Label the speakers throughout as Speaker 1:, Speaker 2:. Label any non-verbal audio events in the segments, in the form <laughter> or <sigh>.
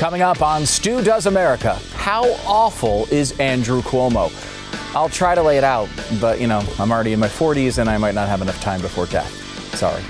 Speaker 1: Coming up on Stu Does America, how awful is Andrew Cuomo? I'll try to lay it out, but you know, I'm already in my 40s and I might not have enough time before death. Sorry.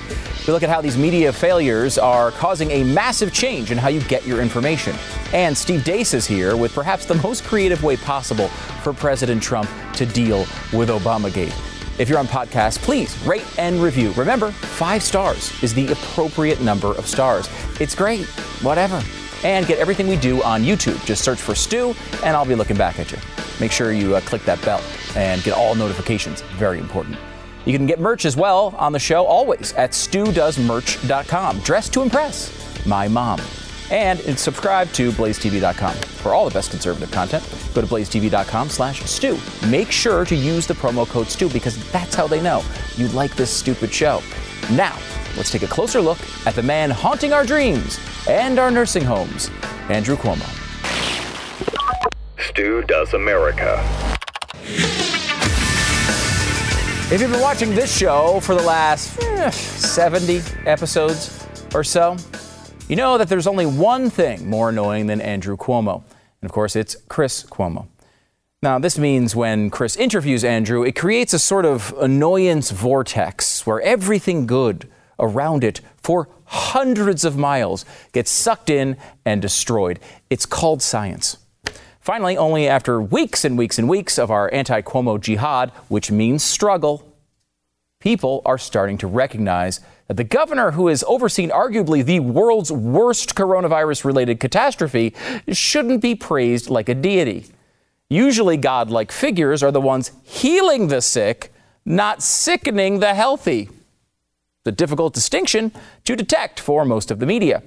Speaker 1: We look at how these media failures are causing a massive change in how you get your information. And Steve Deace is here with perhaps the most creative way possible for President Trump to deal with Obamagate. If you're on podcast, please rate and review. Remember, five stars is the appropriate number of stars. It's great, whatever. And get everything we do on YouTube. Just search for Stu, and I'll be looking back at you. Make sure you uh, click that bell and get all notifications. Very important. You can get merch as well on the show always at studoesmerch.com. Dress to impress my mom. And subscribe to blazetv.com for all the best conservative content. Go to blazetv.com slash stu. Make sure to use the promo code stu because that's how they know you like this stupid show. Now, let's take a closer look at the man haunting our dreams and our nursing homes, Andrew Cuomo.
Speaker 2: Stu Does America.
Speaker 1: If you've been watching this show for the last eh, 70 episodes or so, you know that there's only one thing more annoying than Andrew Cuomo. And of course, it's Chris Cuomo. Now, this means when Chris interviews Andrew, it creates a sort of annoyance vortex where everything good around it for hundreds of miles gets sucked in and destroyed. It's called science. Finally, only after weeks and weeks and weeks of our anti Cuomo jihad, which means struggle, people are starting to recognize that the governor who has overseen arguably the world's worst coronavirus related catastrophe shouldn't be praised like a deity. Usually, godlike figures are the ones healing the sick, not sickening the healthy. The difficult distinction to detect for most of the media.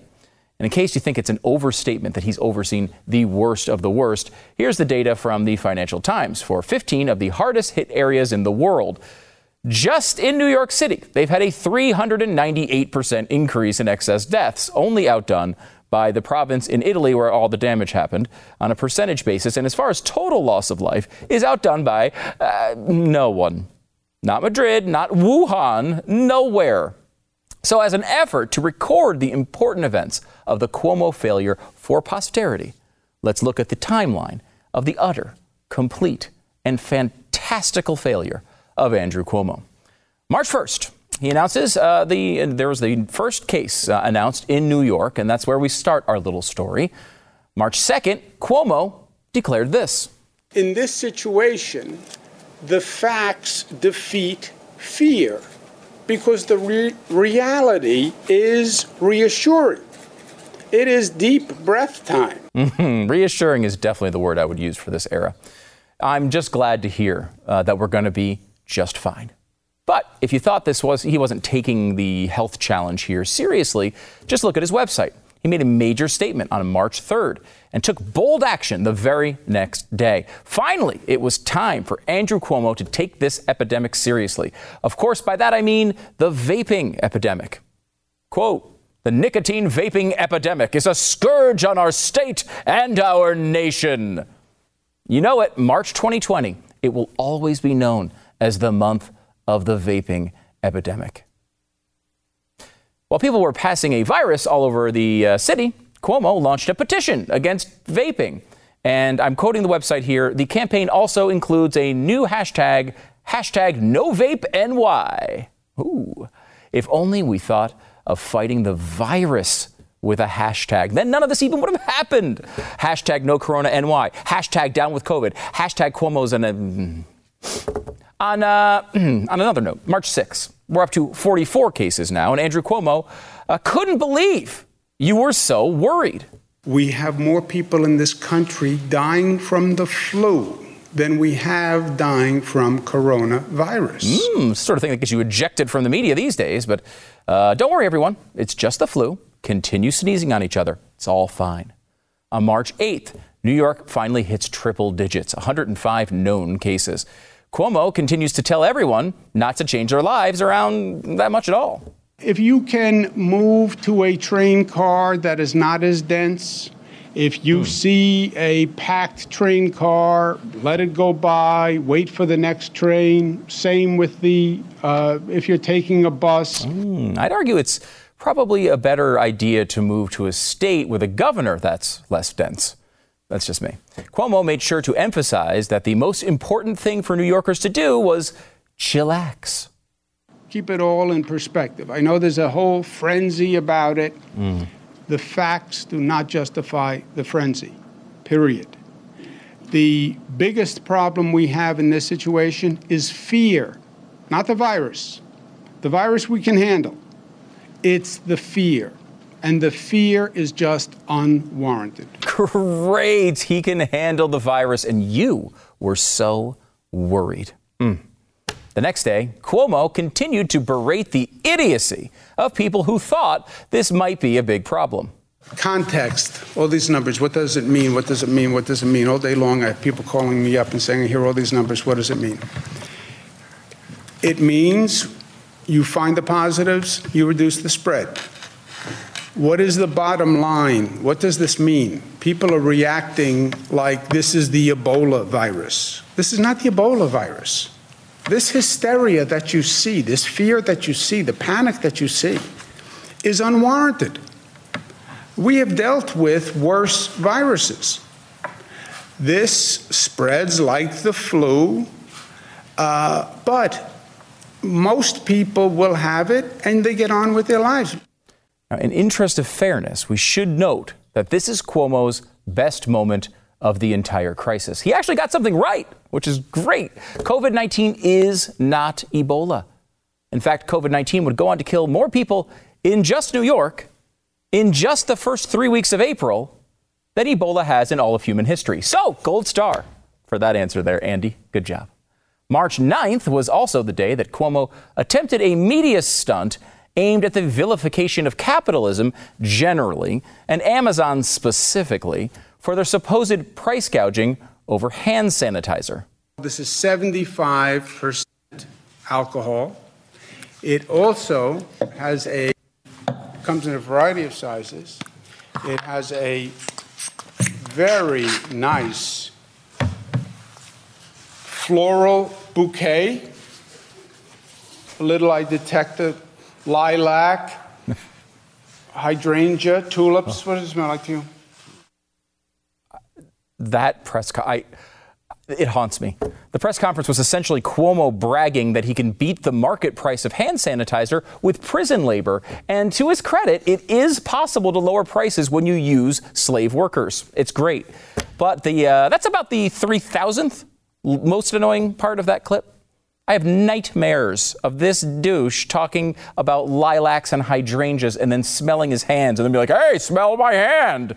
Speaker 1: And in case you think it's an overstatement that he's overseen the worst of the worst, here's the data from the Financial Times for 15 of the hardest hit areas in the world. Just in New York City, they've had a 398% increase in excess deaths, only outdone by the province in Italy where all the damage happened on a percentage basis. And as far as total loss of life, is outdone by uh, no one. Not Madrid, not Wuhan, nowhere. So, as an effort to record the important events of the Cuomo failure for posterity, let's look at the timeline of the utter, complete, and fantastical failure of Andrew Cuomo. March 1st, he announces uh, the there was the first case uh, announced in New York, and that's where we start our little story. March 2nd, Cuomo declared this.
Speaker 3: In this situation, the facts defeat fear because the re- reality is reassuring. It is deep breath time. <laughs>
Speaker 1: Mm-hmm. Reassuring is definitely the word I would use for this era. I'm just glad to hear uh, that we're going to be just fine. But if you thought this was he wasn't taking the health challenge here seriously, just look at his website. He made a major statement on March 3rd and took bold action the very next day. Finally, it was time for Andrew Cuomo to take this epidemic seriously. Of course, by that I mean the vaping epidemic. Quote, the nicotine vaping epidemic is a scourge on our state and our nation. You know it, March 2020, it will always be known as the month of the vaping epidemic. While people were passing a virus all over the uh, city, Cuomo launched a petition against vaping. And I'm quoting the website here. The campaign also includes a new hashtag, hashtag NoVapeNY. Ooh, if only we thought of fighting the virus with a hashtag. Then none of this even would have happened. Hashtag no corona NY. Hashtag down with COVID. Hashtag Cuomo's an. On, uh, <clears throat> on another note, March 6th, we're up to 44 cases now, and Andrew Cuomo uh, couldn't believe you were so worried.
Speaker 3: We have more people in this country dying from the flu than we have dying from coronavirus.
Speaker 1: Mm, sort of thing that gets you ejected from the media these days, but uh, don't worry, everyone. It's just the flu. Continue sneezing on each other. It's all fine. On March 8th, New York finally hits triple digits 105 known cases. Cuomo continues to tell everyone not to change their lives around that much at all.
Speaker 3: If you can move to a train car that is not as dense, if you mm. see a packed train car, let it go by, wait for the next train. Same with the, uh, if you're taking a bus.
Speaker 1: Mm, I'd argue it's probably a better idea to move to a state with a governor that's less dense. That's just me. Cuomo made sure to emphasize that the most important thing for New Yorkers to do was chillax.
Speaker 3: Keep it all in perspective. I know there's a whole frenzy about it. Mm. The facts do not justify the frenzy, period. The biggest problem we have in this situation is fear, not the virus. The virus we can handle. It's the fear. And the fear is just unwarranted.
Speaker 1: Great. He can handle the virus, and you were so worried. Mm. The next day, Cuomo continued to berate the idiocy of people who thought this might be a big problem.
Speaker 3: Context, all these numbers, what does it mean? What does it mean? What does it mean? All day long, I have people calling me up and saying, I hear all these numbers, what does it mean? It means you find the positives, you reduce the spread. What is the bottom line? What does this mean? People are reacting like this is the Ebola virus. This is not the Ebola virus. This hysteria that you see, this fear that you see, the panic that you see, is unwarranted. We have dealt with worse viruses. This spreads like the flu, uh, but most people will have it and they get on with their lives.
Speaker 1: Now, in interest of fairness, we should note that this is Cuomo's best moment of the entire crisis. He actually got something right, which is great. COVID 19 is not Ebola. In fact, COVID 19 would go on to kill more people in just New York in just the first three weeks of April than Ebola has in all of human history. So, gold star for that answer there, Andy. Good job. March 9th was also the day that Cuomo attempted a media stunt aimed at the vilification of capitalism generally and Amazon specifically for their supposed price gouging over hand sanitizer.
Speaker 3: This is 75% alcohol. It also has a comes in a variety of sizes. It has a very nice floral bouquet. A little I detect a lilac, hydrangea, tulips. What does it smell like to you?
Speaker 1: That press, I, it haunts me. The press conference was essentially Cuomo bragging that he can beat the market price of hand sanitizer with prison labor. And to his credit, it is possible to lower prices when you use slave workers. It's great. But the, uh, that's about the 3,000th most annoying part of that clip? I have nightmares of this douche talking about lilacs and hydrangeas and then smelling his hands and then be like, hey, smell my hand.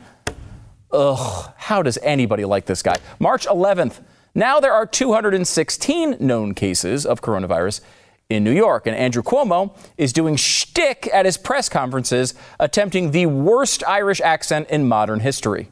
Speaker 1: Ugh, how does anybody like this guy? March 11th. Now there are 216 known cases of coronavirus in New York, and Andrew Cuomo is doing shtick at his press conferences, attempting the worst Irish accent in modern history.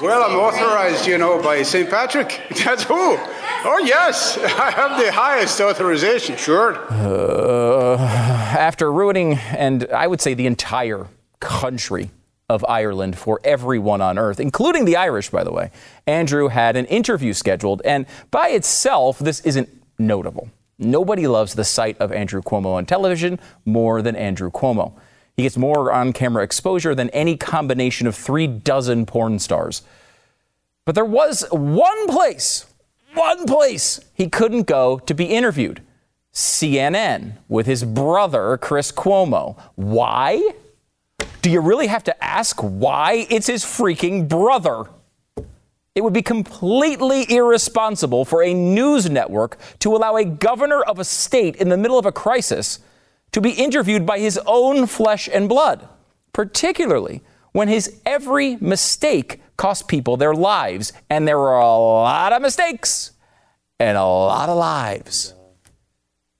Speaker 3: Well, I'm authorized, you know, by St. Patrick. <laughs> That's who. Oh, yes, <laughs> I have the highest authorization, sure.
Speaker 1: Uh, after ruining, and I would say the entire country of Ireland for everyone on earth, including the Irish, by the way, Andrew had an interview scheduled, and by itself, this isn't notable. Nobody loves the sight of Andrew Cuomo on television more than Andrew Cuomo. He gets more on camera exposure than any combination of three dozen porn stars. But there was one place, one place he couldn't go to be interviewed CNN with his brother, Chris Cuomo. Why? Do you really have to ask why? It's his freaking brother. It would be completely irresponsible for a news network to allow a governor of a state in the middle of a crisis to be interviewed by his own flesh and blood, particularly when his every mistake cost people their lives. And there were a lot of mistakes and a lot of lives.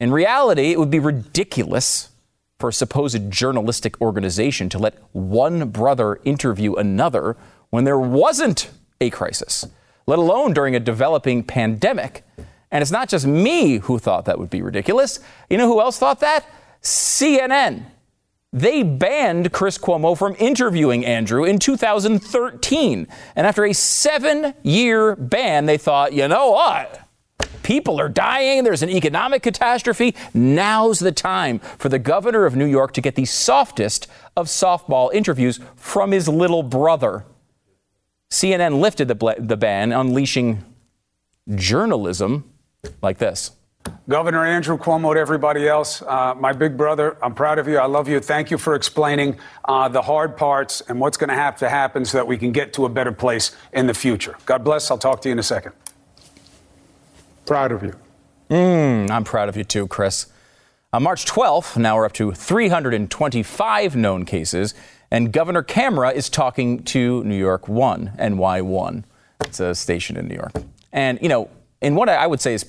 Speaker 1: In reality, it would be ridiculous for a supposed journalistic organization to let one brother interview another when there wasn't a crisis, let alone during a developing pandemic. And it's not just me who thought that would be ridiculous. You know who else thought that? CNN. They banned Chris Cuomo from interviewing Andrew in 2013. And after a seven year ban, they thought, you know what? people are dying, there's an economic catastrophe. Now's the time for the governor of New York to get the softest of softball interviews from his little brother. CNN lifted the, the ban, unleashing journalism like this.
Speaker 2: Governor Andrew Cuomo to everybody else, uh, my big brother, I'm proud of you. I love you. Thank you for explaining uh, the hard parts and what's going to have to happen so that we can get to a better place in the future. God bless. I'll talk to you in a second.
Speaker 3: Proud of you.
Speaker 1: Mm, I'm proud of you too, Chris. On March 12th, now we're up to 325 known cases, and Governor Camera is talking to New York One, NY1. It's a station in New York. And, you know, in what I would say is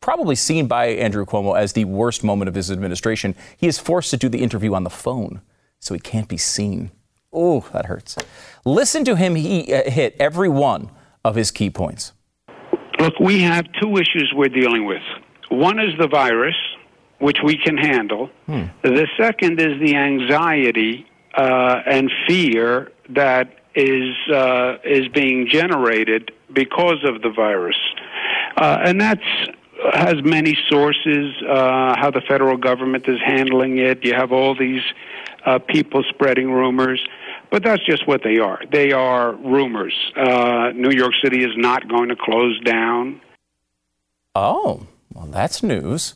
Speaker 1: probably seen by Andrew Cuomo as the worst moment of his administration, he is forced to do the interview on the phone, so he can't be seen. Oh, that hurts. Listen to him he uh, hit every one of his key points.
Speaker 4: Look, we have two issues we're dealing with. One is the virus, which we can handle. Hmm. The second is the anxiety uh, and fear that is uh, is being generated because of the virus, uh, and that's has many sources. Uh, how the federal government is handling it. You have all these uh, people spreading rumors. But that's just what they are. They are rumors. Uh, New York City is not going to close down.
Speaker 1: Oh, well, that's news.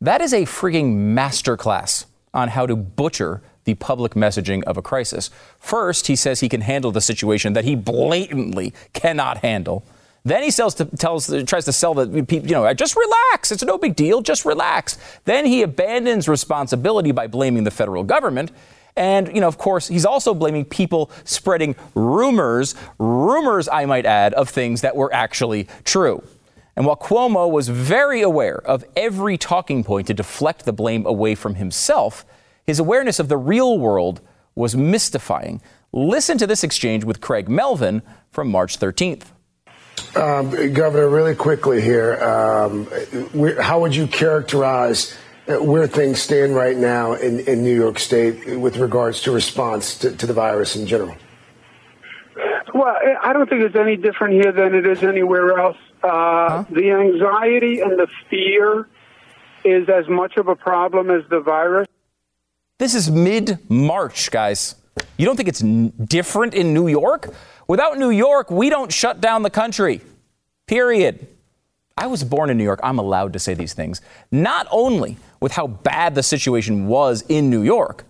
Speaker 1: That is a freaking masterclass on how to butcher the public messaging of a crisis. First, he says he can handle the situation that he blatantly cannot handle. Then he sells to, tells, tries to sell the people, you know, uh, just relax. It's no big deal. Just relax. Then he abandons responsibility by blaming the federal government. And, you know, of course, he's also blaming people spreading rumors, rumors, I might add, of things that were actually true. And while Cuomo was very aware of every talking point to deflect the blame away from himself, his awareness of the real world was mystifying. Listen to this exchange with Craig Melvin from March 13th.
Speaker 5: Um, Governor, really quickly here, um, how would you characterize uh, where things stand right now in, in New York State with regards to response to, to the virus in general?
Speaker 4: Well, I don't think it's any different here than it is anywhere else. Uh, huh? The anxiety and the fear is as much of a problem as the virus.
Speaker 1: This is mid March, guys. You don't think it's n- different in New York? Without New York, we don't shut down the country. Period. I was born in New York. I'm allowed to say these things. Not only with how bad the situation was in New York,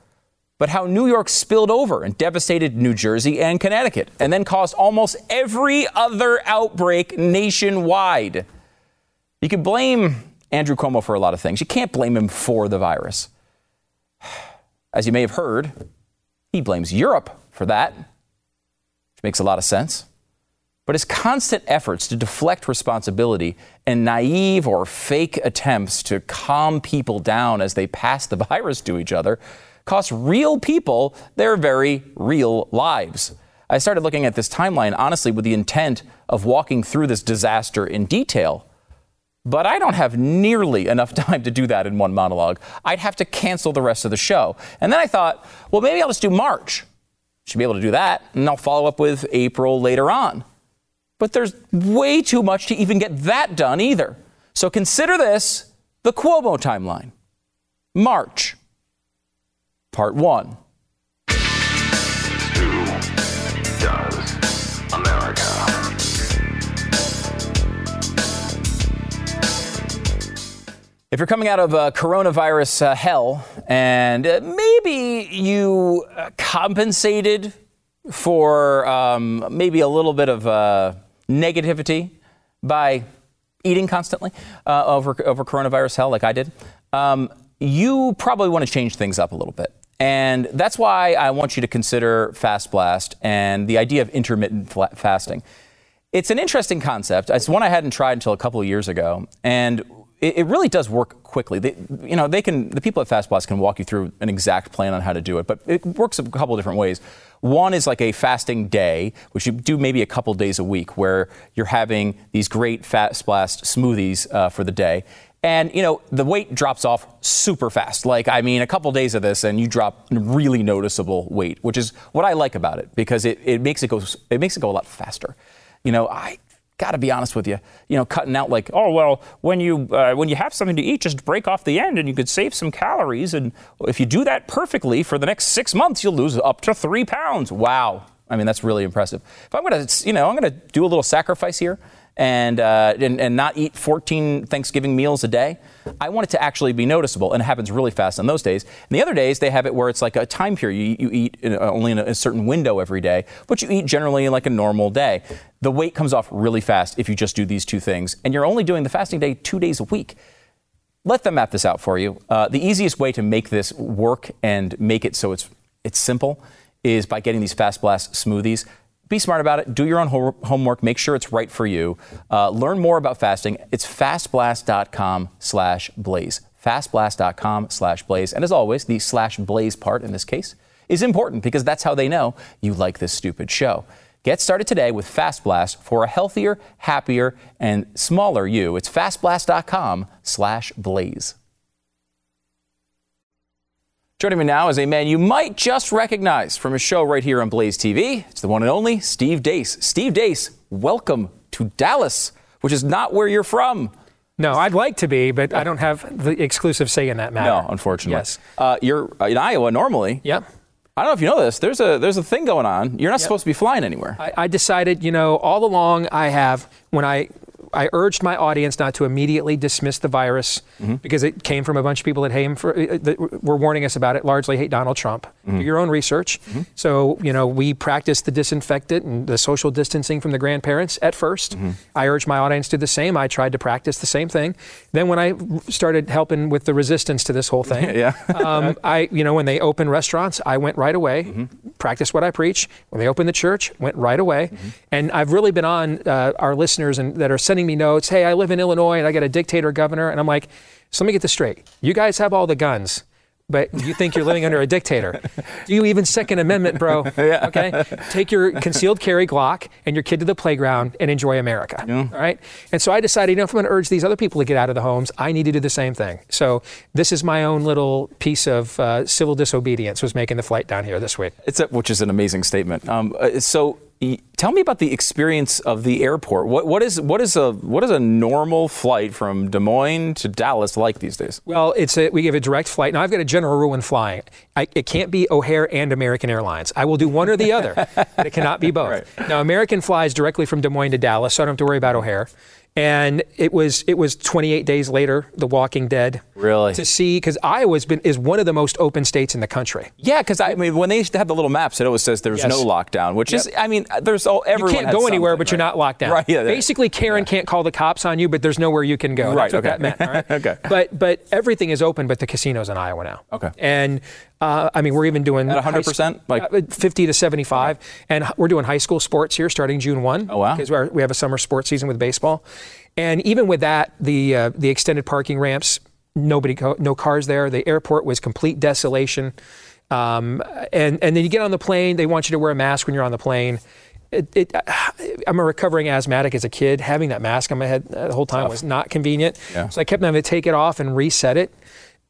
Speaker 1: but how New York spilled over and devastated New Jersey and Connecticut, and then caused almost every other outbreak nationwide. You could blame Andrew Cuomo for a lot of things. You can't blame him for the virus. <sighs> As you may have heard, he blames Europe for that, which makes a lot of sense. But his constant efforts to deflect responsibility and naive or fake attempts to calm people down as they pass the <laughs> virus to each other cost real people their very real lives. I started looking at this timeline honestly with the intent of walking through this disaster in detail. But I don't have nearly enough <laughs> time to do that in one monologue. I'd have to cancel the rest of the show. And then I thought, well, maybe I'll just do March. Should be able to do that. And I'll follow up with April later on. But there's way too much to even get that done either. So consider this the Cuomo timeline. March, part one. If you're coming out of uh, coronavirus uh, hell and uh, maybe you uh, compensated for um, maybe a little bit of uh, negativity by eating constantly over, over coronavirus hell, like I did, um, you probably want to change things up a little bit. And that's why I want you to consider Fast Blast and the idea of intermittent fasting. It's an interesting concept. It's one I hadn't tried until a couple of years ago, and it, it really does work quickly. They, you know, they can the people at Fast Blast can walk you through an exact plan on how to do it, but it works a couple different ways. One is like a fasting day, which you do maybe a couple days a week, where you're having these great Fast Blast smoothies uh, for the day. And you know the weight drops off super fast. Like I mean, a couple days of this, and you drop really noticeable weight, which is what I like about it because it, it makes it go it makes it go a lot faster. You know, I got to be honest with you. You know, cutting out like, oh well, when you uh, when you have something to eat, just break off the end, and you could save some calories. And if you do that perfectly for the next six months, you'll lose up to three pounds. Wow. I mean, that's really impressive. If I'm gonna, you know, I'm gonna do a little sacrifice here and, uh, and, and not eat 14 Thanksgiving meals a day. I want it to actually be noticeable, and it happens really fast on those days. And the other days, they have it where it's like a time period. You, you eat in, uh, only in a, a certain window every day, but you eat generally like a normal day. The weight comes off really fast if you just do these two things, and you're only doing the fasting day two days a week. Let them map this out for you. Uh, the easiest way to make this work and make it so it's it's simple is by getting these Fast Blast smoothies. Be smart about it. Do your own ho- homework. Make sure it's right for you. Uh, learn more about fasting. It's fastblast.com slash blaze. Fastblast.com slash blaze. And as always, the slash blaze part in this case is important because that's how they know you like this stupid show. Get started today with Fast Blast for a healthier, happier, and smaller you. It's fastblast.com slash blaze. Joining me now is a man you might just recognize from his show right here on Blaze TV. It's the one and only Steve Deace. Steve Deace, welcome to Dallas, which is not where you're from.
Speaker 6: No, I'd like to be, but I don't have the exclusive say in that matter.
Speaker 1: No, unfortunately.
Speaker 6: Yes.
Speaker 1: Uh, you're in Iowa normally.
Speaker 6: Yep.
Speaker 1: I don't know if you know this. There's a there's a thing going on. You're not supposed to be flying anywhere.
Speaker 6: I, I decided, you know, all along I have when I I urged my audience not to immediately dismiss the virus
Speaker 1: Mm-hmm.
Speaker 6: because it came from a bunch of people that hate for uh, that were warning us about it. Largely hate Donald Trump.
Speaker 1: Mm-hmm.
Speaker 6: Do your own research. So you know we practiced the disinfectant and the social distancing from the grandparents at 1st
Speaker 1: Mm-hmm.
Speaker 6: I urged my audience to do the same. I tried to practice the same thing. Then when I started helping with the resistance to this whole thing, <laughs>
Speaker 1: Yeah. <laughs>
Speaker 6: um, I you know when they opened restaurants, I went right away,
Speaker 1: Mm-hmm.
Speaker 6: practiced what I preach. When they opened the church, went right away.
Speaker 1: Mm-hmm.
Speaker 6: And I've really been on uh, our listeners and that are sending me notes. Hey, I live in Illinois and I got a dictator governor, and I'm like, so let me get this straight. You guys have all the guns. But you think you're living under a dictator. Do you even Second Amendment, bro? <laughs> yeah. Okay? Take your concealed carry Glock and your kid to the playground and enjoy America. All right? And so I decided, you know, if I'm going to urge these other people to get out of the homes, I need to do the same thing. So this is my own little piece of uh, civil disobedience was making the flight down here this week.
Speaker 1: It's a, which is an amazing statement. Um, uh, so, tell me about the experience of the airport. What, what is what is a what is a normal flight from Des Moines to Dallas like these days?
Speaker 6: Well, it's a, we give a direct flight. Now I've got a general rule when flying. I, it can't be O'Hare and American Airlines. I will do one or the other, but <laughs> it cannot be both. Now American flies directly from Des Moines to Dallas, so I don't have to worry about O'Hare. And it was it was 28 days later, The Walking Dead.
Speaker 1: Really?
Speaker 6: To see because Iowa's been is one of the most open states in the country.
Speaker 1: Yeah, because I mean, when they used to have the little maps, it always says there's
Speaker 6: Yes.
Speaker 1: no lockdown, which is, I mean, there's all everyone.
Speaker 6: You
Speaker 1: everyone
Speaker 6: can't go anywhere,
Speaker 1: something,
Speaker 6: but you're not locked down.
Speaker 1: Right. Yeah.
Speaker 6: Basically, Karen can't call the cops on you, but there's nowhere you can go.
Speaker 1: Right,
Speaker 6: That's what
Speaker 1: okay.
Speaker 6: that meant. All right? <laughs>
Speaker 1: Okay.
Speaker 6: But but everything is open, but the casinos in Iowa now.
Speaker 1: Okay.
Speaker 6: And uh, I mean, we're even doing
Speaker 1: At 100%?
Speaker 6: sc-
Speaker 1: Like-
Speaker 6: uh, 50 to 75, and we're doing high school sports here starting June 1.
Speaker 1: Oh, wow.
Speaker 6: Because we have a summer sports season with baseball, and even with that, the uh, the extended parking ramps, nobody, no cars there. The airport was complete desolation. Um, and and then you get on the plane. They want you to wear a mask when you're on the plane. It, it, <sighs> I'm a recovering asthmatic as a kid. Having that mask on my head uh, the whole time was not convenient.
Speaker 1: Yeah.
Speaker 6: So I kept having to take it off and reset it.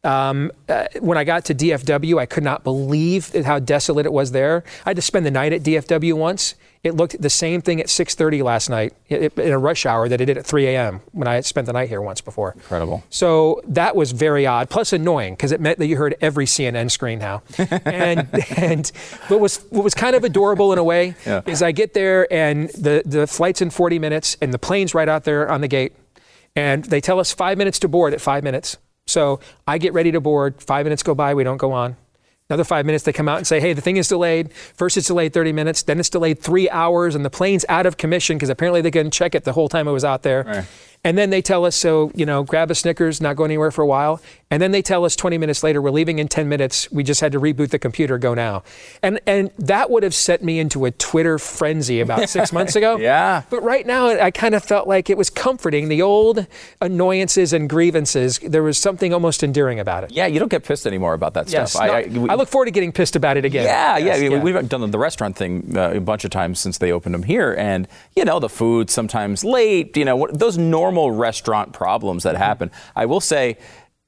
Speaker 6: Um, uh, when I got to DFW, I could not believe how desolate it was there. I had to spend the night at DFW once. It looked the same thing at 6:30 last night in a rush hour that it did at 3 a.m. when I had spent the night here once before.
Speaker 1: Incredible.
Speaker 6: So that was very odd, plus annoying because it meant that you heard every CNN screen now. <laughs> and and what was what was kind of adorable in a way
Speaker 1: Yeah.
Speaker 6: is I get there and the the flight's in 40 minutes and the plane's right out there on the gate, and they tell us five minutes to board at five minutes. So I get ready to board. Five minutes go by, we don't go on. Another five minutes, they come out and say, hey, the thing is delayed. First, it's delayed 30 minutes, then it's delayed three hours, and the plane's out of commission because apparently they couldn't check it the whole time it was out there.
Speaker 1: Right.
Speaker 6: And then they tell us, so, you know, grab a Snickers, not go anywhere for a while. And then they tell us 20 minutes later, we're leaving in 10 minutes. We just had to reboot the computer, go now. And and that would have set me into a Twitter frenzy about six <laughs> months ago.
Speaker 1: Yeah.
Speaker 6: But right now, I kind of felt like it was comforting. The old annoyances and grievances, there was something almost endearing about it.
Speaker 1: Yeah, you don't get pissed anymore about that
Speaker 6: Yes.
Speaker 1: stuff.
Speaker 6: No,
Speaker 1: I,
Speaker 6: I, look forward to getting pissed about it again.
Speaker 1: Yeah,
Speaker 6: Yes,
Speaker 1: yeah. we- We've done the restaurant thing uh, a bunch of times since they opened them here, and you know the food sometimes late. You know those normal restaurant problems
Speaker 6: Mm-hmm.
Speaker 1: that happen. I will say,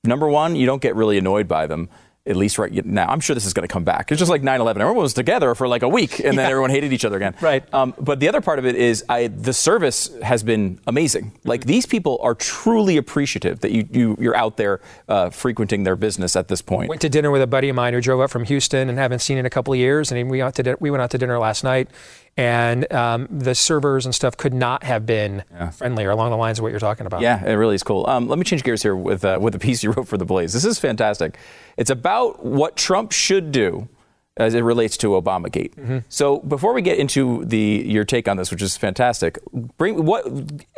Speaker 1: number one, you don't get really annoyed by them. at least right now. I'm sure this is going to come back. It's just like 9/11. Everyone was together for like a week, and then everyone hated each other again.
Speaker 6: Right.
Speaker 1: Um, but the other part of it is, I, the service has been amazing. Like these people are truly appreciative that you, you you're out there uh, frequenting their business at this point.
Speaker 6: Went to dinner with a buddy of mine who drove up from Houston and haven't seen in a couple of years, and we went out to we went out to dinner last night, and um, the servers and stuff could not have been friendlier along the lines of what you're talking about.
Speaker 1: Yeah, it really is cool. Um, let me change gears here with uh, with the <laughs> piece you wrote for the Blaze. This is fantastic. It's about what Trump should do as it relates to Obamagate.
Speaker 6: Mm-hmm.
Speaker 1: So before we get into the your take on this, which is fantastic, bring what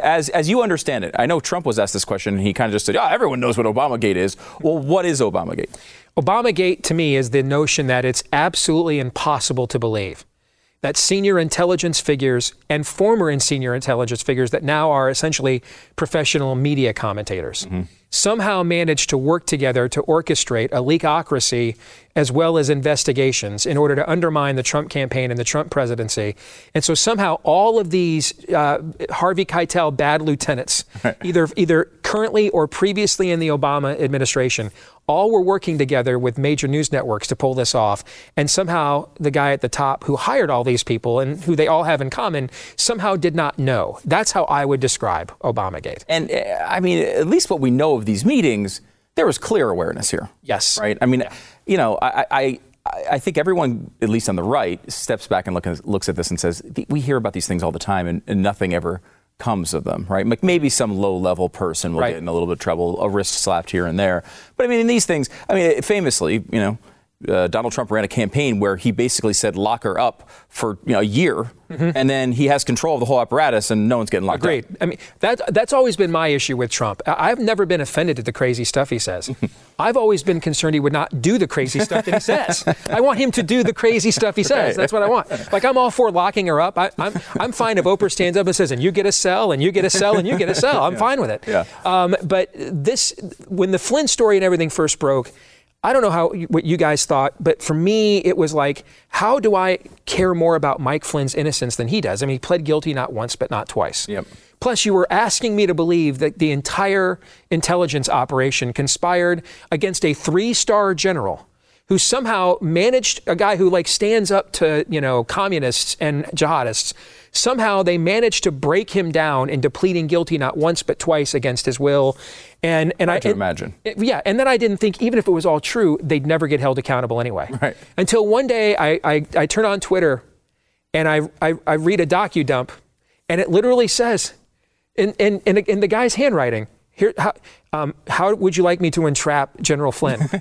Speaker 1: as as you understand it. I know Trump was asked this question, and he kind of just said, "Yeah, everyone knows what Obamagate is." Well, what is Obamagate?
Speaker 6: Obamagate to me is the notion that it's absolutely impossible to believe that senior intelligence figures and former and senior intelligence figures that now are essentially professional media commentators somehow managed to work together to orchestrate a leakocracy as well as investigations in order to undermine the Trump campaign and the Trump presidency. And so somehow all of these uh, Harvey Keitel bad lieutenants, either either currently or previously in the Obama administration, all were working together with major news networks to pull this off. And somehow the guy at the top who hired all these people and who they all have in common somehow did not know. That's how I would describe Obamagate.
Speaker 1: And uh, I mean, at least what we know of these meetings, there was clear awareness here.
Speaker 6: Yes.
Speaker 1: Right. I mean, you know, I, I I think everyone, at least on the right, steps back and look looks at this and says, "We hear about these things all the time, and, and nothing ever comes of them." Right? Like maybe some low-level person will
Speaker 6: Right.
Speaker 1: get in a little bit of trouble, a wrist slapped here and there. But I mean, in these things, I mean, famously, you know. Uh, Donald Trump ran a campaign where he basically said lock her up for you know, a year, and then he has control of the whole apparatus, and no one's getting locked
Speaker 6: Agreed.
Speaker 1: up.
Speaker 6: I mean, that, that's always been my issue with Trump. I- I've never been offended at the crazy stuff he says. <laughs> I've always been concerned he would not do the crazy stuff that he says. I want him to do the crazy stuff he says. That's what I want. Like, I'm all for locking her up. I, I'm, I'm fine if Oprah stands up and says, and you get a cell, and you get a cell, and you get a cell. I'm fine with it.
Speaker 1: Yeah.
Speaker 6: Um, but this, when the Flynn story and everything first broke, I don't know how what you guys thought, but for me, it was like, how do I care more about Mike Flynn's innocence than he does? I mean, he pled guilty not once, but not twice.
Speaker 1: Yep.
Speaker 6: Plus, you were asking me to believe that the entire intelligence operation conspired against a three-star general who somehow managed a guy who like stands up to you know communists and jihadists. Somehow they managed to break him down into pleading guilty not once but twice against his will. And and I
Speaker 1: to
Speaker 6: and-
Speaker 1: imagine.
Speaker 6: it- yeah, and then I didn't think even if it was all true, they'd never get held accountable anyway. <laughs>
Speaker 1: Right.
Speaker 6: Until one day I I, I turn on Twitter and I, I, I read a docu dump, and it literally says, in, in, in, in the guy's handwriting, here, how, um, how would you like me to entrap General Flynn? <laughs> <laughs>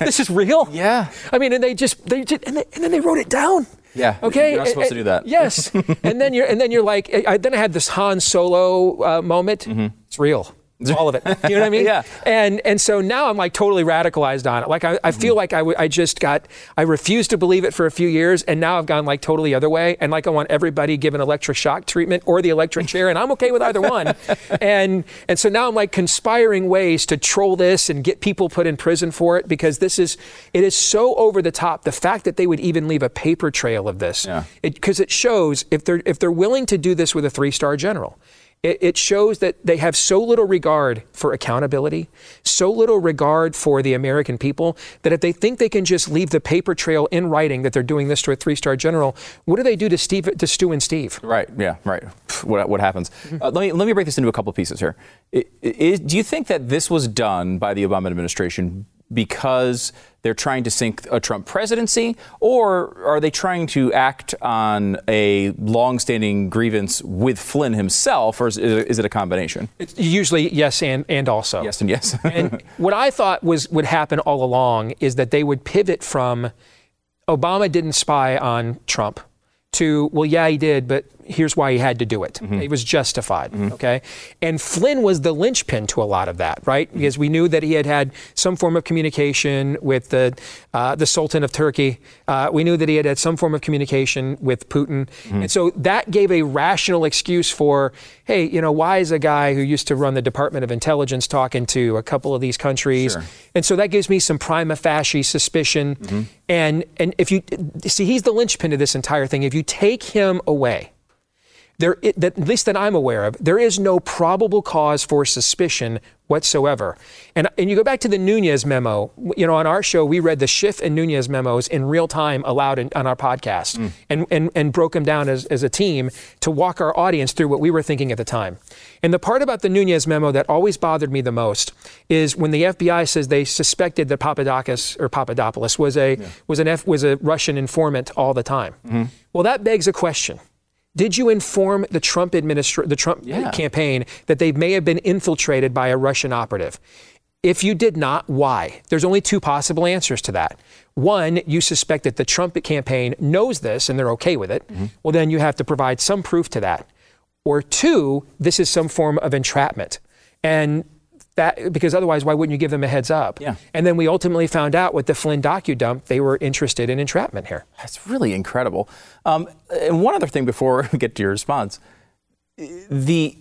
Speaker 6: this is real.
Speaker 1: Yeah.
Speaker 6: I mean, and they just they just, and, they, and then they wrote it down.
Speaker 1: Yeah,
Speaker 6: Okay.
Speaker 1: you're not supposed to do that.
Speaker 6: Yes. <laughs> and then you're and then you're like, I, then I had this Han Solo uh, moment. It's real. <laughs> All of it. You know what I mean?
Speaker 1: Yeah.
Speaker 6: And and so now I'm like totally radicalized on it. Like I, I feel
Speaker 1: Mm-hmm.
Speaker 6: like I, w- I just got I refused to believe it for a few years, and now I've gone like totally other way. And like I want everybody given electric shock treatment or the electric chair, and I'm okay with either one. <laughs> and and so now I'm like conspiring ways to troll this and get people put in prison for it because this is it is so over the top. The fact that they would even leave a paper trail of this,
Speaker 1: Yeah.
Speaker 6: because it, shows if they're if they're willing to do this with a three star general. It, it shows that they have so little regard for accountability, so little regard for the American people, that if they think they can just leave the paper trail in writing that they're doing this to a three-star general, what do they do to Steve, to Stu and Steve?
Speaker 1: Right. Yeah. Right. What, what happens?
Speaker 6: Mm-hmm.
Speaker 1: Uh, let me let me break this into a couple pieces here. Do you think that this was done by the Obama administration because they're trying to sink a Trump presidency, or are they trying to act on a longstanding grievance with Flynn himself, or is it, is it a combination?
Speaker 6: It's usually yes and and also.
Speaker 1: Yes and yes. <laughs>
Speaker 6: and what I thought was would happen all along is that they would pivot from Obama didn't spy on Trump to well yeah he did but here's why he had to do it. It was justified okay? And Flynn was the linchpin to a lot of that right? Because we knew that he had had some form of communication with the uh, the Sultan of Turkey. Uh, we knew that he had had some form of communication with Putin. And so that gave a rational excuse for hey you know why is a guy who used to run the Department of Intelligence talking to a couple of these countries?
Speaker 1: Sure.
Speaker 6: and so that gives me some prima facie suspicion.
Speaker 1: Mm-hmm.
Speaker 6: And and if you see, he's the linchpin of this entire thing. If you take him away, there, it, that, at least that I'm aware of, there is no probable cause for suspicion whatsoever. And, and you go back to the Nunes memo. You know, on our show, we read the Schiff and Nunes memos in real time aloud in, on our podcast mm. and, and, and broke them down as, as a team to walk our audience through what we were thinking at the time. And the part about the Nunes memo that always bothered me the most is when the FBI says they suspected that Papadakis or Papadopoulos was a was an F, was a Russian informant all the time. Mm-hmm. Well, that begs a question. Did you inform the Trump administra- the Trump
Speaker 1: Yeah.
Speaker 6: campaign that they may have been infiltrated by a Russian operative? If you did not, why? There's only two possible answers to that. One, you suspect that the Trump campaign knows this and they're okay with it. Mm-hmm. Well, then you have to provide some proof to that. Or two, this is some form of entrapment. And that because otherwise, why wouldn't you give them a heads up?
Speaker 1: Yeah.
Speaker 6: And then we ultimately found out with the Flynn docu dump, they were interested in entrapment here.
Speaker 1: That's really incredible. Um, and one other thing before <laughs> we get to your response, the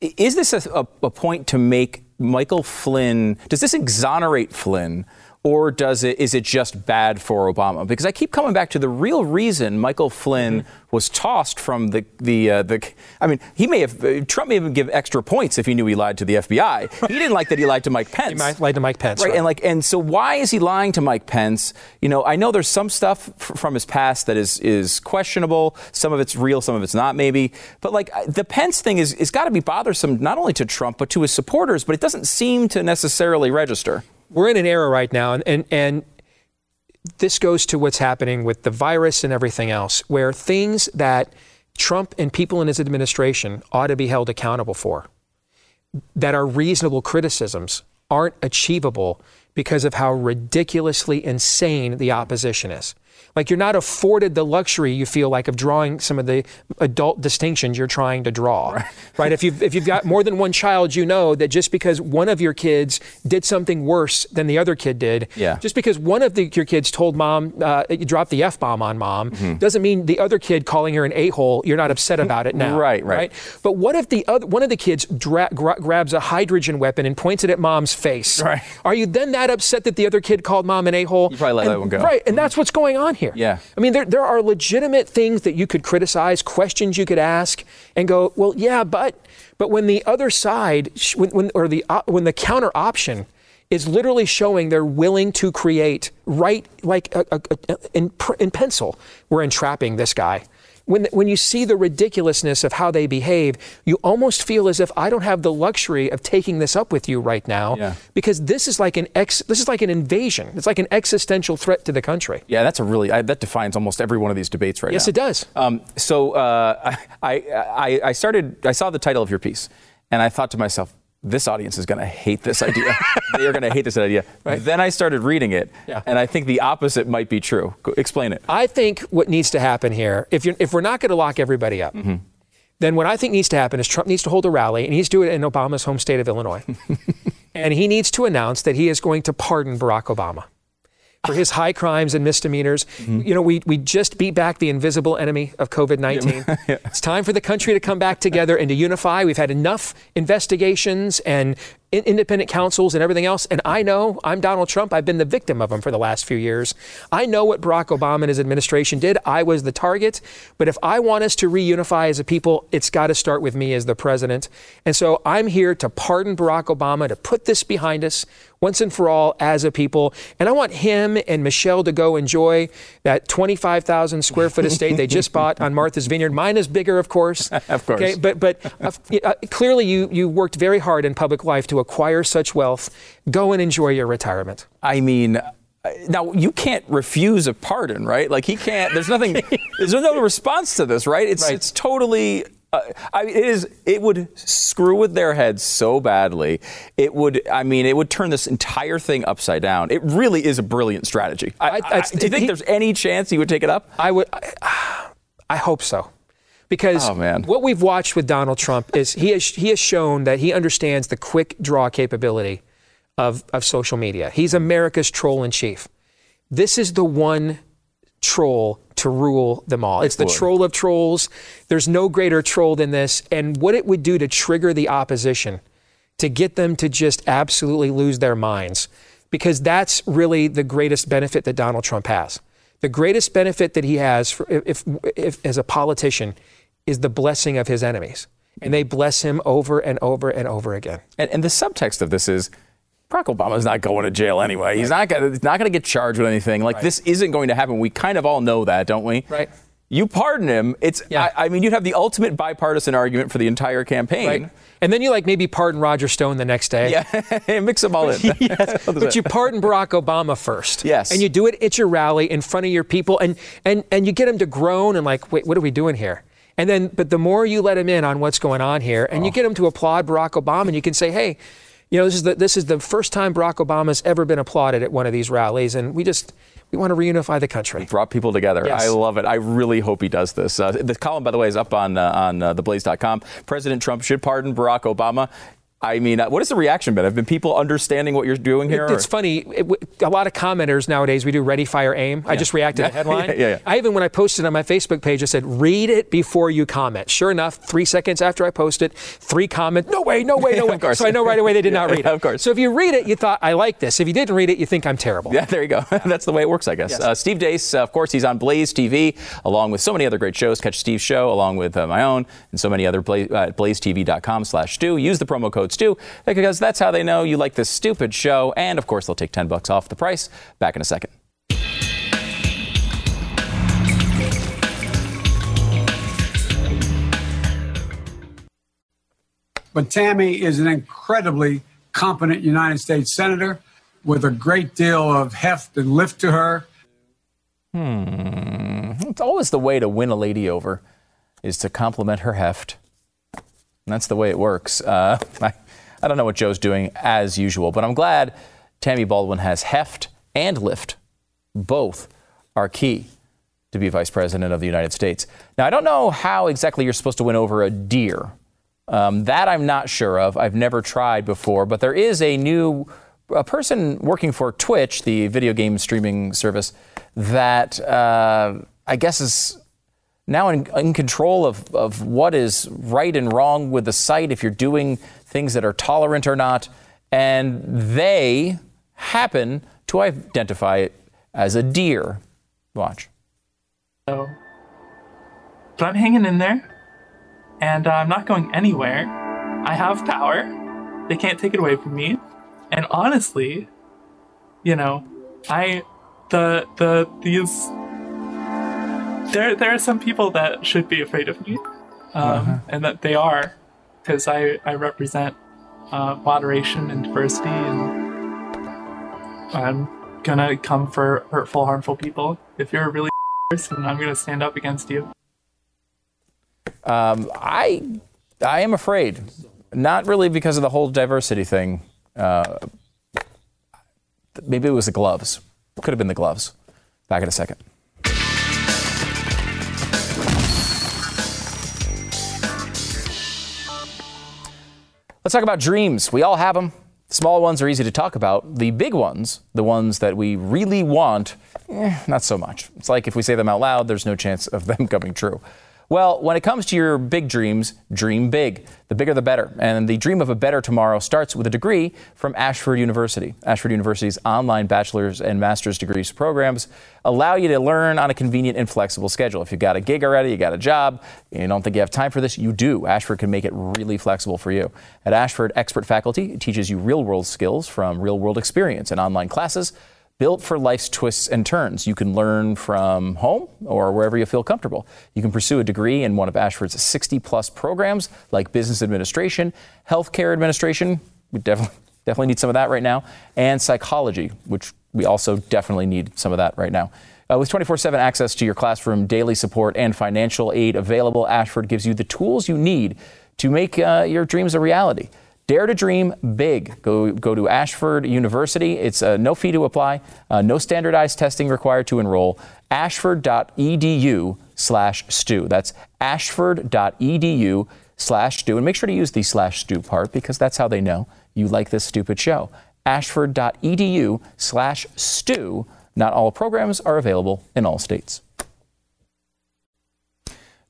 Speaker 1: is this a, a, a point to make Michael Flynn? Does this exonerate Flynn? Or does it is it just bad for Obama? Because I keep coming back to the real reason Michael Flynn was tossed from the the uh, the. I mean, he may have uh, Trump may even give extra points if he knew he lied to the FBI. He didn't like that he lied to Mike <laughs> Pence.
Speaker 6: He might lied to Mike Pence.
Speaker 1: Right,
Speaker 6: right.
Speaker 1: and like, and so why is he lying to Mike Pence? You know, I know there's some stuff f- from his past that is is questionable. Some of it's real, some of it's not, maybe. But like, the Pence thing is is got to be bothersome not only to Trump but to his supporters. But it doesn't seem to necessarily register.
Speaker 6: We're in an era right now, and, and, and this goes to what's happening with the virus and everything else, where things that Trump and people in his administration ought to be held accountable for, that are reasonable criticisms, aren't achievable because of how ridiculously insane the opposition is. Like you're not afforded the luxury you feel like of drawing some of the adult distinctions you're trying to draw. <laughs> Right? If you've if you've got more than one child, you know that just because one of your kids did something worse than the other kid did,
Speaker 1: Yeah.
Speaker 6: just because one of the, your kids told mom uh, you dropped the f bomb on mom, doesn't mean the other kid calling her an a hole you're not upset about it now.
Speaker 1: Right, right.
Speaker 6: But what if the other one of the kids dra- gra- grabs a hydrogen weapon and points it at mom's face?
Speaker 1: Right.
Speaker 6: Are you then that upset that the other kid called mom an a hole?
Speaker 1: You probably let that one go.
Speaker 6: Right, and that's what's going on here.
Speaker 1: Yeah.
Speaker 6: I mean, there, there are legitimate things that you could criticize, questions you could ask, and go, well, yeah, but, but when the other side, when, when, or the, uh, when the counter option is literally showing they're willing to create, right, like a, a, a- in, in pencil, we're entrapping this guy. When, when you see the ridiculousness of how they behave, you almost feel as if I don't have the luxury of taking this up with you right now
Speaker 1: Yeah.
Speaker 6: because this is like an ex, this is like an invasion. It's like an existential threat to the country.
Speaker 1: Yeah, that's a really I, that defines almost every one of these debates right
Speaker 6: Yes,
Speaker 1: now.
Speaker 6: Yes, it does.
Speaker 1: Um, so uh, <laughs> I, I I started I saw the title of your piece, and I thought to myself, this audience is going to hate this idea. <laughs> they are going to hate this idea. Then I started reading it,
Speaker 6: Yeah.
Speaker 1: and I think the opposite might be true. Go- Explain it.
Speaker 6: I think what needs to happen here, if, you're, if we're not going to lock everybody up, mm-hmm. then what I think needs to happen is Trump needs to hold a rally, and he needs to do it in Obama's home state of Illinois. <laughs> and he needs to announce that he is going to pardon Barack Obama for his high crimes and misdemeanors. Mm-hmm. You know, we, we just beat back the invisible enemy of COVID 19. <laughs> It's time for the country to come back together and to unify. We've had enough investigations and independent counsels and everything else. And I know I'm Donald Trump. I've been the victim of them for the last few years. I know what Barack Obama and his administration did. I was the target. But if I want us to reunify as a people, it's got to start with me as the president. And so I'm here to pardon Barack Obama, to put this behind us once and for all as a people. And I want him and Michelle to go enjoy that 25,000 square foot estate they just bought on Martha's Vineyard. Mine is bigger, of course. <laughs>
Speaker 1: Of course.
Speaker 6: Okay, but but uh, uh, clearly you you worked very hard in public life to acquire such wealth. Go and enjoy your retirement.
Speaker 1: I mean, uh, now you can't refuse a pardon, right? Like he can't. There's nothing. <laughs> there's no response to this, right? It's
Speaker 6: Right.
Speaker 1: it's totally. Uh, I mean, it is. It would screw with their heads so badly. It would. I mean, it would turn this entire thing upside down. It really is a brilliant strategy. I,
Speaker 6: I-
Speaker 1: I- do you think
Speaker 6: he-
Speaker 1: there's any chance he would take it up?
Speaker 6: I would. I hope so, because
Speaker 1: Oh,
Speaker 6: what we've watched with Donald Trump is he has he has shown that he understands the quick draw capability of of social media. He's America's troll in chief. This is the one troll to rule them all. It's the troll of trolls. There's no greater troll than this. And what it would do to trigger the opposition, to get them to just absolutely lose their minds, because that's really the greatest benefit that Donald Trump has. The greatest benefit that he has for, if, if, as a politician is the blessing of his enemies. And they bless him over and over and over again.
Speaker 1: And, and the subtext of this is Barack Obama's not going to jail anyway. He's not gonna, he's not going to get charged with anything. Like this isn't going to happen. We kind of all know that, don't we?
Speaker 6: Right.
Speaker 1: You pardon him. It's.
Speaker 6: Yeah.
Speaker 1: I, I mean, you'd have the ultimate bipartisan argument for the entire campaign.
Speaker 6: Right. And then you like maybe pardon Roger Stone the next day.
Speaker 1: Yeah, <laughs> mix them all in. <laughs>
Speaker 6: yes, <laughs> but you pardon Barack Obama first.
Speaker 1: Yes.
Speaker 6: And you do it at your rally in front of your people and and and you get him to groan and like, wait, what are we doing here? And then but the more you let him in on what's going on here and you get him to applaud Barack Obama and you can say, "Hey, you know, this is the this is the first time Barack Obama's ever been applauded at one of these rallies and we just we want to reunify the country."
Speaker 1: brought people together.
Speaker 6: Yes.
Speaker 1: I love it. I really hope he does this. Uh, the column, by the way, is up on uh, on uh, theblaze.com. President Trump should pardon Barack Obama. I mean, uh, what has the reaction been? Have been people understanding what you're doing here?
Speaker 6: It's funny. It, w- a lot of commenters nowadays, we do ready, fire, aim. I just reacted to the <laughs> headline.
Speaker 1: Yeah, yeah, yeah.
Speaker 6: I even, when I posted on my Facebook page, I said, read it before you comment. Sure enough, three seconds after I posted, three comments, no way, no way, no <laughs> way.
Speaker 1: Of course.
Speaker 6: So I know right away they did <laughs> not read it.
Speaker 1: Of course.
Speaker 6: So if you read it, you thought, I like this. If you didn't read it, you think I'm terrible.
Speaker 1: Yeah, there you go. That's the way it works, I guess.
Speaker 6: Yes.
Speaker 1: Uh, Steve Deace, uh, of course, he's on Blaze TV, along with so many other great shows. Catch Steve's show, along with uh, my own, and so many other. Bla- uh, at blazetv.com slash Stu. Use the promo code Stu, because that's how they know you like this stupid show. And, of course, they'll take 10 bucks off the price. Back in a second.
Speaker 2: But Tammy is an incredibly competent United States Senator with a great deal of heft and lift to her. Hmm.
Speaker 1: It's always the way to win a lady over is to compliment her heft. And that's the way it works. Uh, <laughs> I, I don't know what Joe's doing as usual, but I'm glad Tammy Baldwin has heft and lift. Both are key to be vice president of the United States. Now, I don't know how exactly you're supposed to win over a deer. Um, that I'm not sure of. I've never tried before, but there is a new a person working for Twitch, the video game streaming service, that uh, I guess is now in, in control of, of what is right and wrong with the site, if you're doing things that are tolerant or not. And they happen to identify it as a deer. Watch.
Speaker 7: So, I'm hanging in there, and uh, I'm not going anywhere. I have power; they can't take it away from me. And honestly, you know, I the the these there there are some people that should be afraid of me, um, and that they are, because I I represent uh, moderation and diversity, and I'm gonna come for hurtful, harmful people. If you're a really <laughs> person, I'm gonna stand up against you.
Speaker 1: Um, I, I am afraid, not really because of the whole diversity thing. Uh, maybe it was the gloves. Could have been the gloves. Back in a second. Let's talk about dreams. We all have them. Small ones are easy to talk about. The big ones, the ones that we really want, eh, not so much. It's like if we say them out loud, there's no chance of them <laughs> coming true. Well, when it comes to your big dreams, dream big. The bigger the better. And the dream of a better tomorrow starts with a degree from Ashford University. Ashford University's online bachelor's and master's degrees programs allow you to learn on a convenient and flexible schedule. If you've got a gig already, you got a job, you don't think you have time for this, you do. Ashford can make it really flexible for you. At Ashford, expert faculty teaches you real world skills from real world experience and online classes built for life's twists and turns. You can learn from home or wherever you feel comfortable. You can pursue a degree in one of Ashford's 60 plus programs like business administration, healthcare administration. We definitely, <laughs> definitely need some of that right now, and psychology, which we also definitely need some of that right now. Uh, with 24 7 access to your classroom, daily support, and financial aid available, Ashford gives you the tools you need to make uh, your dreams a reality. Dare to dream big. Go, go to Ashford University. It's uh, no fee to apply, uh, no standardized testing required to enroll. Ashford.edu slash stu. That's ashford.edu slash stu. And make sure to use the slash stu part because that's how they know you like this stupid show. Ashford.edu slash stu. Not all programs are available in all states.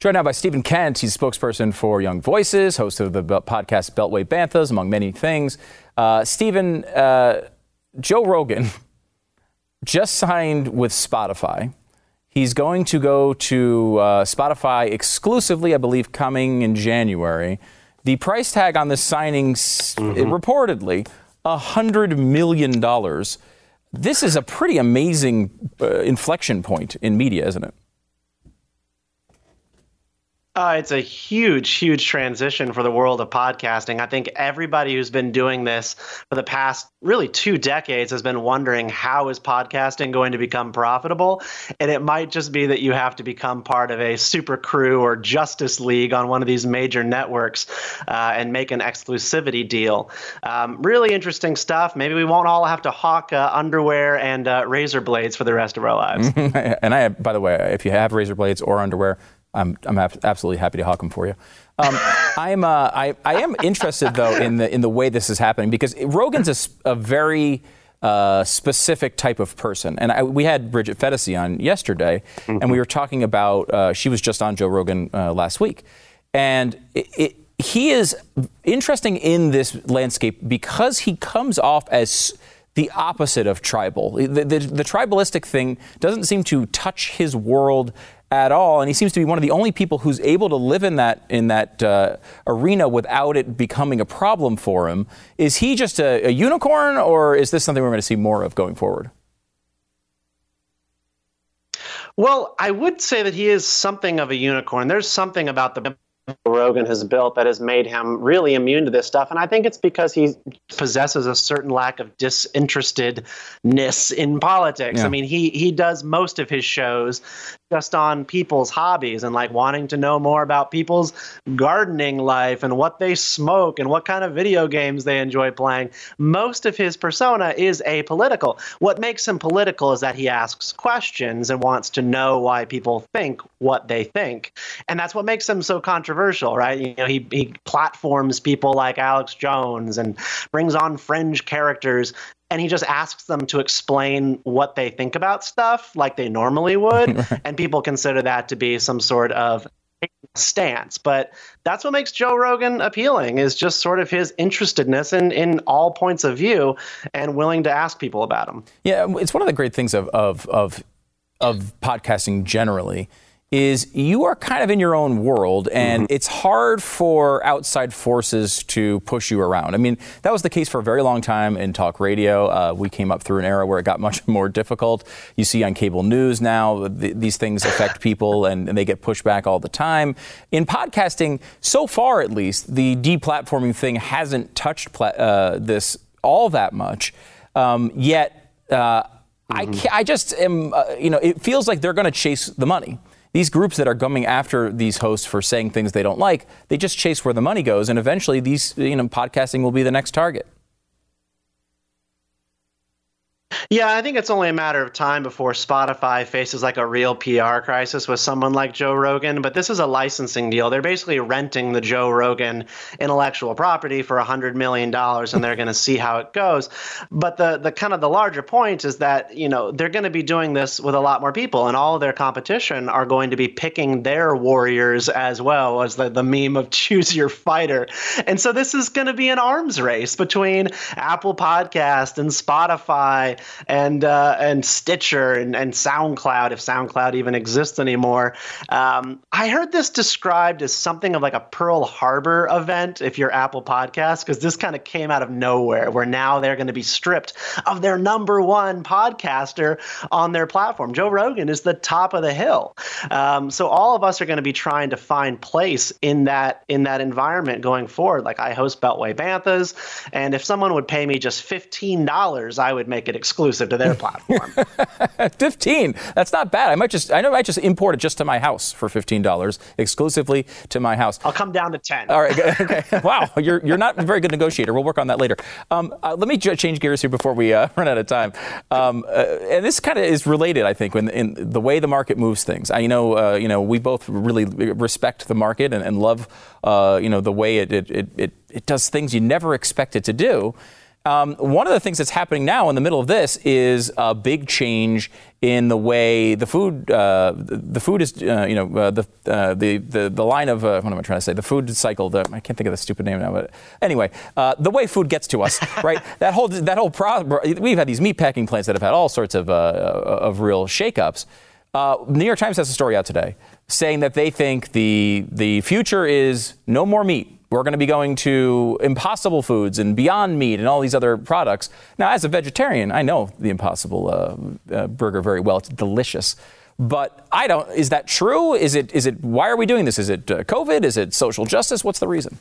Speaker 1: Joined now by Stephen Kent. He's a spokesperson for Young Voices, host of the podcast Beltway Banthas, among many things. Uh, Stephen, uh, Joe Rogan <laughs> just signed with Spotify, He's going to go to uh, Spotify exclusively, I believe, coming in January. The price tag on this signing, s- reportedly, $100 million. This is a pretty amazing uh, inflection point in media, isn't it?
Speaker 8: Uh, it's a huge, huge transition for the world of podcasting. I think everybody who's been doing this for the past really two decades has been wondering how is podcasting going to become profitable? And it might just be that you have to become part of a super crew or Justice League on one of these major networks uh, and make an exclusivity deal. Um, really interesting stuff. Maybe we won't all have to hawk uh, underwear and uh, razor blades for the rest of our lives. <laughs>
Speaker 1: and I, by the way, if you have razor blades or underwear, I'm, I'm ab- absolutely happy to hawk them for you. Um, I'm, uh, I, I am interested though in the in the way this is happening because Rogan's a, a very uh, specific type of person, and I, we had Bridget Phetasy on yesterday, and we were talking about. Uh, she was just on Joe Rogan uh, last week, and it, it, he is interesting in this landscape because he comes off as the opposite of tribal. The, the, the tribalistic thing doesn't seem to touch his world at all, and he seems to be one of the only people who's able to live in that in that uh, arena without it becoming a problem for him. Is he just a, a unicorn, or is this something we're going to see more of going forward?
Speaker 8: Well, I would say that he is something of a unicorn. There's something about the Rogan has built that has made him really immune to this stuff. And I think it's because he possesses a certain lack of disinterestedness in politics.
Speaker 1: Yeah.
Speaker 8: I mean, he he does most of his shows just on people's hobbies and like wanting to know more about people's gardening life and what they smoke and what kind of video games they enjoy playing. Most of his persona is apolitical. What makes him political is that he asks questions and wants to know why people think what they think. And that's what makes him so controversial, right? You know, he, he platforms people like Alex Jones and brings on fringe characters and he just asks them to explain what they think about stuff like they normally would. <laughs> And people consider that to be some sort of stance. But that's what makes joe rogan appealing is just sort of his interestedness in, in all points of view and willing to ask people about them
Speaker 1: Yeah, it's one of the great things of of of, of podcasting generally is you are kind of in your own world and it's hard for outside forces to push you around. I mean, that was the case for a very long time in talk radio. Uh, we came up through an era where it got <laughs> much more difficult. You see on cable news now, th- these things affect <laughs> people and, and they get pushed back all the time. In podcasting, so far at least, the deplatforming thing hasn't touched pla- uh, this all that much. Um, yet, uh, I, ca I just am, uh, you know, it feels like they're going to chase the money. These groups that are coming after these hosts for saying things they don't like, they just chase where the money goes, and eventually, these, you know, podcasting will be the next target.
Speaker 8: Yeah, I think it's only a matter of time before Spotify faces like a real PR crisis with someone like Joe Rogan. But this is a licensing deal. They're basically renting the Joe Rogan intellectual property for $100 million and they're going to see how it goes. But the, the kind of the larger point is that, you know, they're going to be doing this with a lot more people and all of their competition are going to be picking their warriors as well as the, the meme of <laughs> choose your fighter. And so this is going to be an arms race between Apple Podcast and Spotify and uh, and Stitcher and, and SoundCloud, if SoundCloud even exists anymore. Um, I heard this described as something of like a Pearl Harbor event if you're Apple Podcast, because this kind of came out of nowhere, where now they're going to be stripped of their number one podcaster on their platform. Joe Rogan is the top of the hill. Um, so all of us are going to be trying to find place in that in that environment going forward. Like I host Beltway Banthas, and if someone would pay me just fifteen dollars, I would make it exclusive to their <laughs> platform.
Speaker 1: 15. That's not bad. I might just, I know I might just import it just to my house for $15 exclusively to my house.
Speaker 8: I'll come down to ten.
Speaker 1: All right. <laughs> Okay. Wow. You're, you're not a very good negotiator. We'll work on that later. Um, uh, let me j- change gears here before we uh, <laughs> run out of time. Um, uh, and this kind of is related, I think, when, in the way the market moves things. I know, uh, you know, we both really respect the market and, and love, uh, you know, the way it, it, it, it, it does things you never expect it to do. Um, one of the things that's happening now in the middle of this is a big change in the way the food, uh, the, food is, uh, you know, uh, the, uh, the the the line of uh, what am I trying to say? The food cycle. The, I can't think of the stupid name now, but anyway, uh, the way food gets to us, <laughs> right? That whole that whole pro- we've had these meat packing plants that have had all sorts of uh, of real shakeups. Uh, New York Times has a story out today saying that they think the the future is no more meat. We're going to be going to impossible foods and beyond meat and all these other products. Now, as a vegetarian, I know the impossible uh, uh, burger very well. It's delicious. But I don't. Is that true? Is it? Is it? Why are we doing this? Is it uh, COVID? Is it social justice? What's the reason?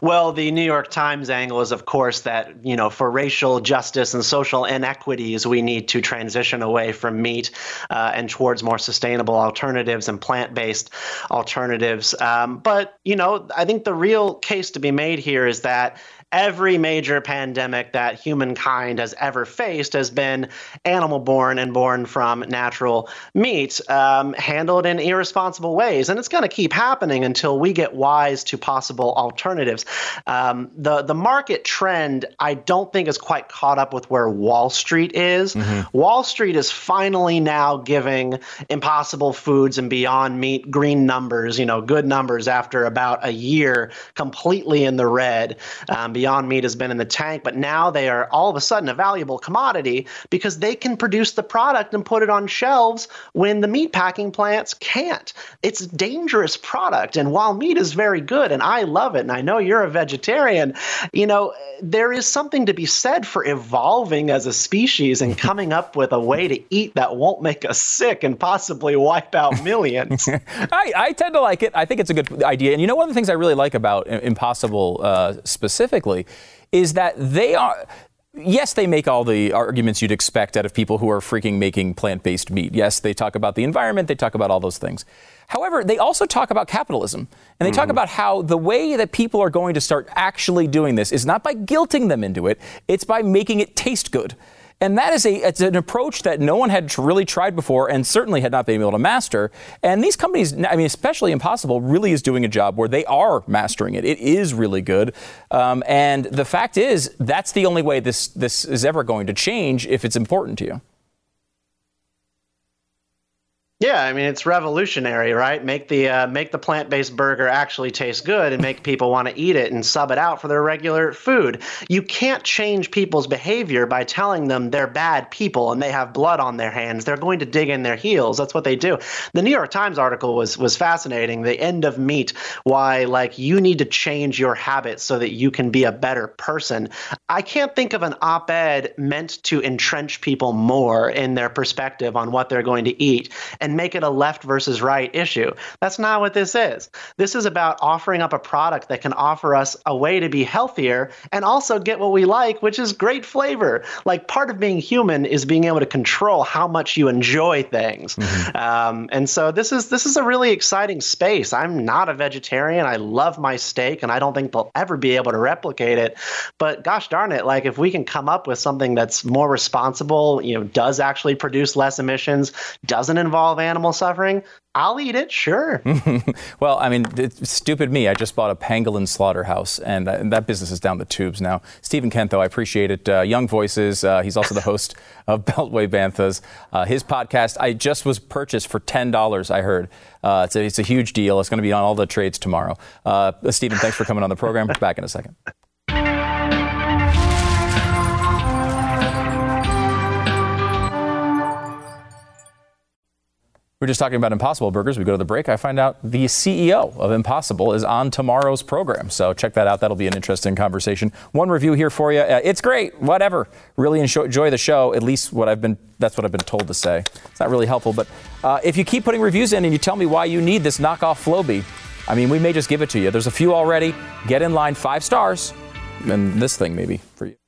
Speaker 8: Well, the New York Times angle is, of course, that you know for racial justice and social inequities, we need to transition away from meat uh, and towards more sustainable alternatives and plant-based alternatives. Um, but you know, I think the real case to be made here is that every major pandemic that humankind has ever faced has been animal born and born from natural meat, um, handled in irresponsible ways. And it's going to keep happening until we get wise to possible alternatives. Um, the, the market trend, I don't think, is quite caught up with where Wall Street is. Mm-hmm. Wall Street is finally now giving impossible foods and beyond meat green numbers, you know, good numbers after about a year completely in the red. Um, Beyond Meat has been in the tank, but now they are all of a sudden a valuable commodity because they can produce the product and put it on shelves when the meat packing plants can't. It's a dangerous product. And while meat is very good and I love it, and I know you're a vegetarian, you know, there is something to be said for evolving as a species and <laughs> coming up with a way to eat that won't make us sick and possibly wipe out <laughs> millions.
Speaker 1: I, I, tend to like it. I think it's a good idea. And you know, one of the things I really like about Impossible uh, specifically is that they are yes, they make all the arguments you'd expect out of people who are freaking making plant based meat. Yes, they talk about the environment, they talk about all those things. However, they also talk about capitalism. And they mm-hmm. talk about how the way that people are going to start actually doing this is not by guilting them into it, it's by making it taste good. And that is a it's an approach that no one had really tried before and certainly had not been able to master. And these companies, I mean, especially Impossible, really is doing a job where they are mastering it. It is really good. Um, and the fact is, that's the only way this, this is ever going to change if it's important to you.
Speaker 8: Yeah, I mean it's revolutionary, right? Make the uh, make the plant based burger actually taste good and make people want to eat it and sub it out for their regular food. You can't change people's behavior by telling them they're bad people and they have blood on their hands. They're going to dig in their heels. That's what they do. The New York Times article was was fascinating. The end of meat, why like you need to change your habits so that you can be a better person. I can't think of an op-ed meant to entrench people more in their perspective on what they're going to eat and and make it a left versus right issue. That's not what this is. This is about offering up a product that can offer us a way to be healthier and also get what we like, which is great flavor. Like part of being human is being able to control how much you enjoy things. Mm-hmm. Um, and so this is this is a really exciting space. I'm not a vegetarian. I love my steak, and I don't think they'll ever be able to replicate it. But gosh darn it, like if we can come up with something that's more responsible, you know, does actually produce less emissions, doesn't involve animal suffering, I'll eat it, sure. <laughs>
Speaker 1: well, I mean, stupid me. I just bought a pangolin slaughterhouse, and, uh, and, that business is down the tubes now. Stephen Kent, though, I appreciate it. Uh, Young Voices. Uh, he's also the host <laughs> of Beltway Banthas. Uh, his podcast, I just was purchased for ten dollars. I heard uh, it's a, it's, a, huge deal. It's going to be on all the trades tomorrow. Uh, Stephen, thanks for coming on the program. Back in a second. We are just talking about Impossible Burgers. We go to the break. I find out the CEO of Impossible is on tomorrow's program. So check that out. That'll be an interesting conversation. One review here for you. Uh, it's great. Whatever. Really enjoy the show. At least what I've been. That's what I've been told to say. It's not really helpful, but uh, if you keep putting reviews in and you tell me why you need this knockoff Flowbee, I mean, we may just give it to you. There's a few already. Get in line. Five stars, and this thing maybe for you.